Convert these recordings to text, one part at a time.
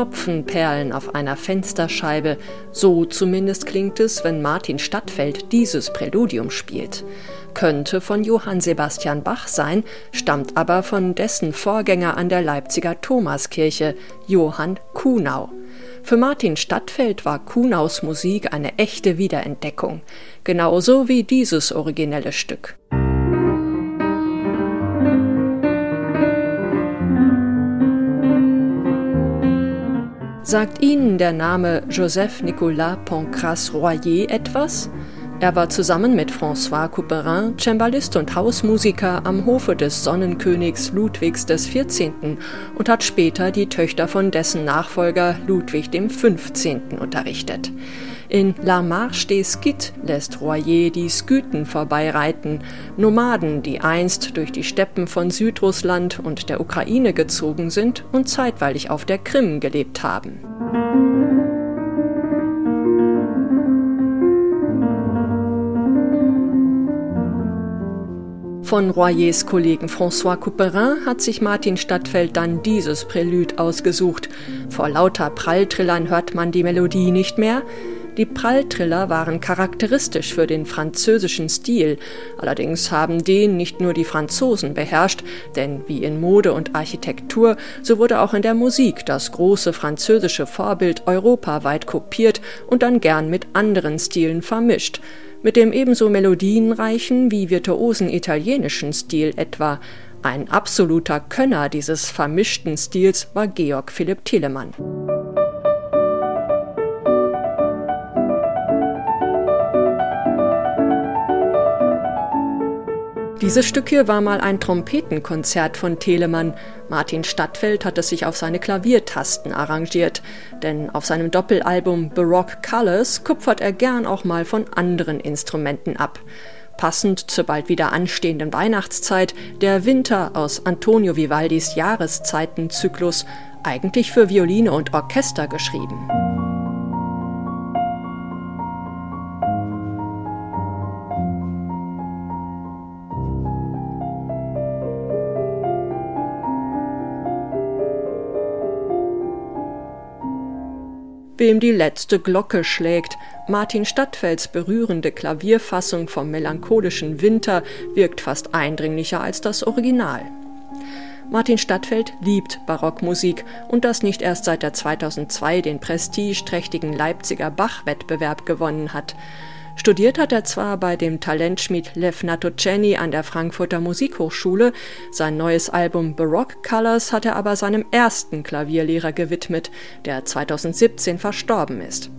Tropfen perlen auf einer Fensterscheibe. So zumindest klingt es, wenn Martin Stadtfeld dieses Präludium spielt. Könnte von Johann Sebastian Bach sein, stammt aber von dessen Vorgänger an der Leipziger Thomaskirche, Johann Kuhnau. Für Martin Stadtfeld war Kuhnaus Musik eine echte Wiederentdeckung, genauso wie dieses originelle Stück. Sagt Ihnen der Name Joseph Nicolas Pancras Royer etwas? Er war zusammen mit François Couperin Cembalist und Hausmusiker am Hofe des Sonnenkönigs Ludwigs XIV. und hat später die Töchter von dessen Nachfolger Ludwig XV. unterrichtet. In La Marche des Scythes lässt Royer die Skythen vorbeireiten, Nomaden, die einst durch die Steppen von Südrussland und der Ukraine gezogen sind und zeitweilig auf der Krim gelebt haben. Von Royers Kollegen François Couperin hat sich Martin Stadtfeld dann dieses Prälud ausgesucht. Vor lauter Pralltrillern hört man die Melodie nicht mehr. Die Pralltriller waren charakteristisch für den französischen Stil, allerdings haben den nicht nur die Franzosen beherrscht, denn wie in Mode und Architektur, so wurde auch in der Musik das große französische Vorbild europaweit kopiert und dann gern mit anderen Stilen vermischt, mit dem ebenso melodienreichen wie virtuosen italienischen Stil etwa. Ein absoluter Könner dieses vermischten Stils war Georg Philipp Telemann. Dieses Stück hier war mal ein Trompetenkonzert von Telemann. Martin Stadtfeld hat es sich auf seine Klaviertasten arrangiert, denn auf seinem Doppelalbum Baroque Colors kupfert er gern auch mal von anderen Instrumenten ab. Passend zur bald wieder anstehenden Weihnachtszeit der Winter aus Antonio Vivaldis Jahreszeitenzyklus, eigentlich für Violine und Orchester geschrieben. Wem die letzte Glocke schlägt. Martin Stadtfelds berührende Klavierfassung vom melancholischen Winter wirkt fast eindringlicher als das Original. Martin Stadtfeld liebt Barockmusik und das nicht erst seit er 2002 den prestigeträchtigen Leipziger Bach-Wettbewerb gewonnen hat. Studiert hat er zwar bei dem Talentschmied Lev Natoceni an der Frankfurter Musikhochschule, sein neues Album Baroque Colors hat er aber seinem ersten Klavierlehrer gewidmet, der 2017 verstorben ist.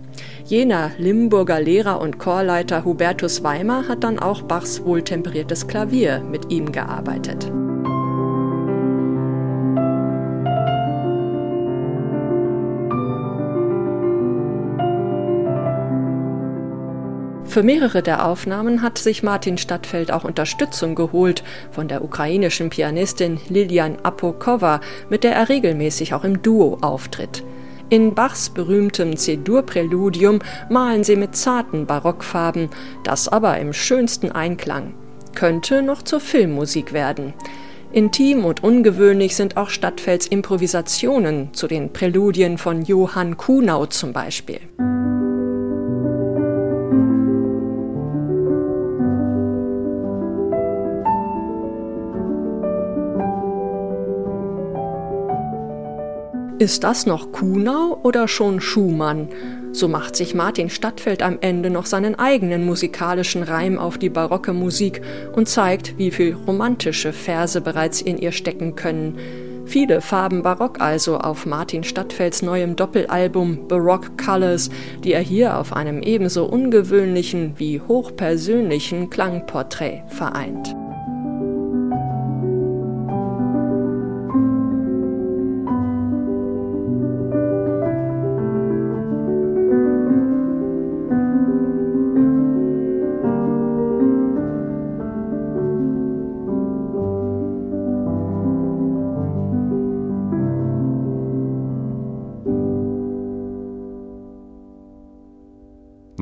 Jener Limburger Lehrer und Chorleiter Hubertus Weimar hat dann auch Bachs wohltemperiertes Klavier mit ihm gearbeitet. Für mehrere der Aufnahmen hat sich Martin Stadtfeld auch Unterstützung geholt von der ukrainischen Pianistin Lilian Apokova, mit der er regelmäßig auch im Duo auftritt. In Bachs berühmtem C-Dur-Präludium malen sie mit zarten Barockfarben, das aber im schönsten Einklang. Könnte noch zur Filmmusik werden. Intim und ungewöhnlich sind auch Stadtfelds Improvisationen zu den Präludien von Johann Kuhnau zum Beispiel. Ist das noch Kuhnau oder schon Schumann? So macht sich Martin Stadtfeld am Ende noch seinen eigenen musikalischen Reim auf die barocke Musik und zeigt, wie viel romantische Verse bereits in ihr stecken können. Viele Farben Barock also auf Martin Stadtfelds neuem Doppelalbum Baroque Colors, die er hier auf einem ebenso ungewöhnlichen wie hochpersönlichen Klangporträt vereint.